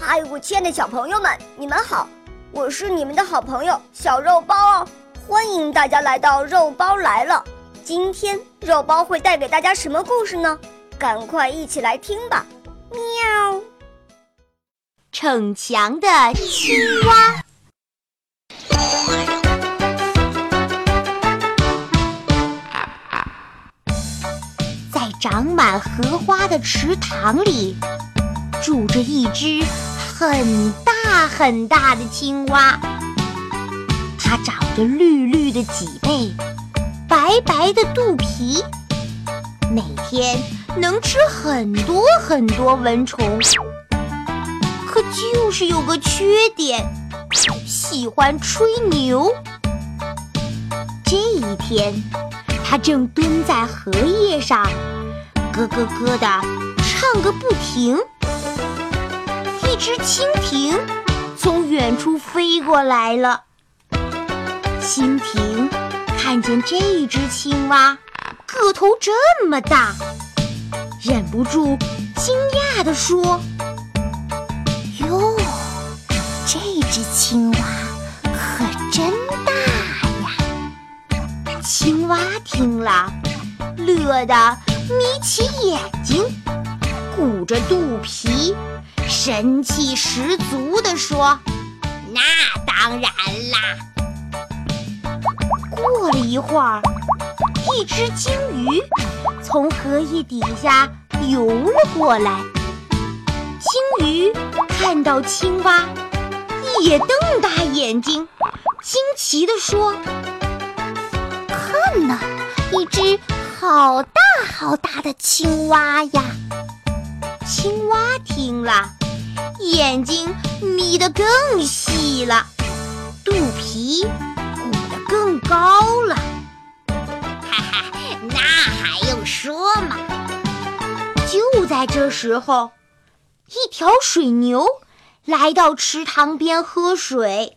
嗨，我亲爱的小朋友们，你们好！我是你们的好朋友小肉包哦，欢迎大家来到肉包来了。今天肉包会带给大家什么故事呢？赶快一起来听吧！喵。逞强的青蛙，在长满荷花的池塘里，住着一只很大很大的青蛙。它长着绿绿的脊背，白白的肚皮，每天能吃很多很多蚊虫。可就是有个缺点，喜欢吹牛。这一天，他正蹲在荷叶上，咯咯咯的唱个不停。只蜻蜓从远处飞过来了。蜻蜓看见这只青蛙个头这么大，忍不住惊讶地说。哟，这只青蛙可真大呀！青蛙听了，乐得眯起眼睛，鼓着肚皮，神气十足地说：“那当然啦！”过了一会儿，一只鲸鱼从荷叶底下游了过来。鲸鱼看到青蛙，也瞪大眼睛，惊奇地说：“看呐，一只好大好大的青蛙呀！”青蛙听了，眼睛眯得更细了，肚皮鼓得更高了。哈哈，那还用说吗？就在这时候。一条水牛来到池塘边喝水，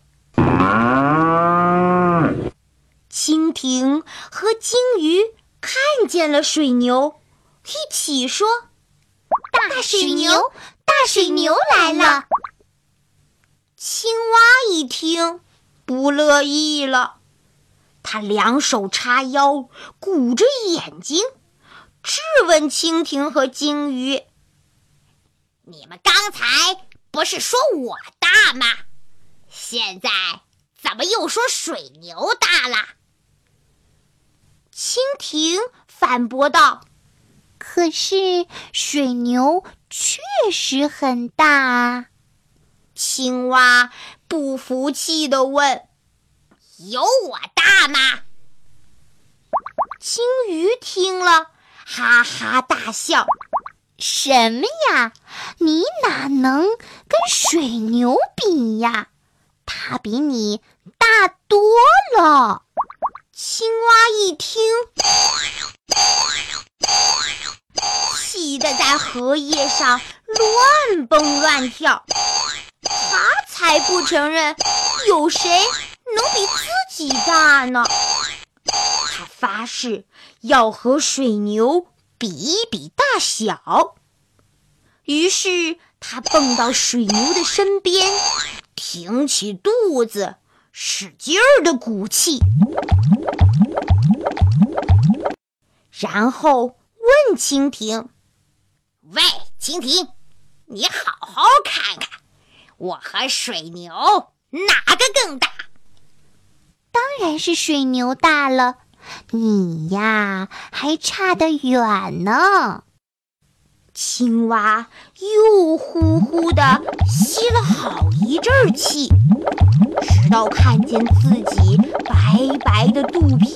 蜻蜓和鲸鱼看见了水牛，一起说：“大水牛，大水牛来了！”青蛙一听，不乐意了，他两手叉腰，鼓着眼睛，质问蜻蜓和鲸鱼。你们刚才不是说我大吗？现在怎么又说水牛大了？蜻蜓反驳道：“可是水牛确实很大啊。”青蛙不服气地问：“有我大吗？”金鱼听了，哈哈大笑。什么呀？你哪能跟水牛比呀？它比你大多了。青蛙一听，气得在荷叶上乱蹦乱跳。它才不承认有谁能比自己大呢！它发誓要和水牛。比一比大小，于是他蹦到水牛的身边，挺起肚子，使劲儿的鼓气，然后问蜻蜓：“喂，蜻蜓，你好好看看，我和水牛哪个更大？”当然是水牛大了。你呀，还差得远呢。青蛙又呼呼的吸了好一阵气，直到看见自己白白的肚皮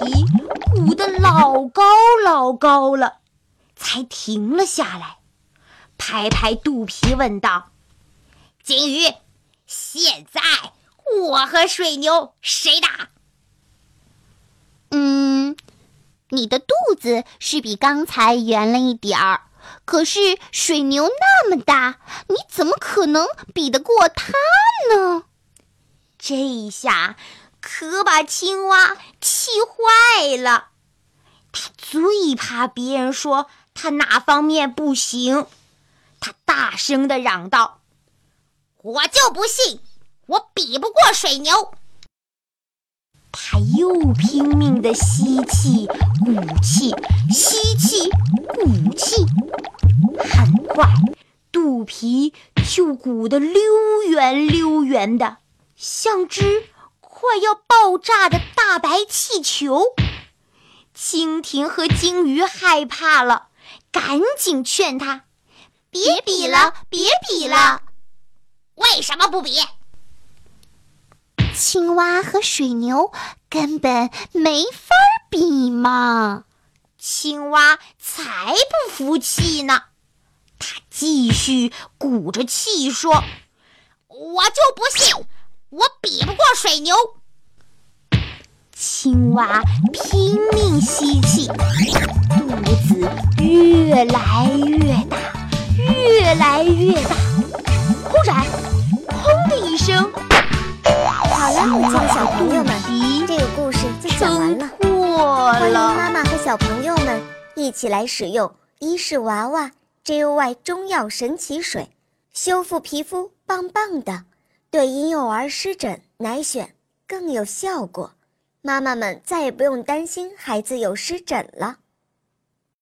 鼓得老高老高了，才停了下来，拍拍肚皮问道：“金鱼，现在我和水牛谁大？”嗯，你的肚子是比刚才圆了一点儿，可是水牛那么大，你怎么可能比得过它呢？这一下可把青蛙气坏了，他最怕别人说他哪方面不行，他他大声的嚷道：“我就不信，我比不过水牛。他又拼命的吸气、鼓气，吸气、鼓气，很快，肚皮就鼓得溜圆溜圆的，像只快要爆炸的大白气球。蜻蜓和鲸鱼害怕了，赶紧劝他：“别比了，别比了！为什么不比？”青蛙和水牛根本没法比嘛！青蛙才不服气呢，它继续鼓着气说：“我就不信，我比不过水牛。”青蛙拼命吸气，肚子越来越大，越来越大。忽然，砰的一声。好了，亲爱的小朋友们，这个故事就讲完了。欢迎妈妈和小朋友们一起来使用伊氏娃娃 JOY 中药神奇水，修复皮肤棒棒的，对婴幼儿湿疹奶癣更有效果。妈妈们再也不用担心孩子有湿疹了。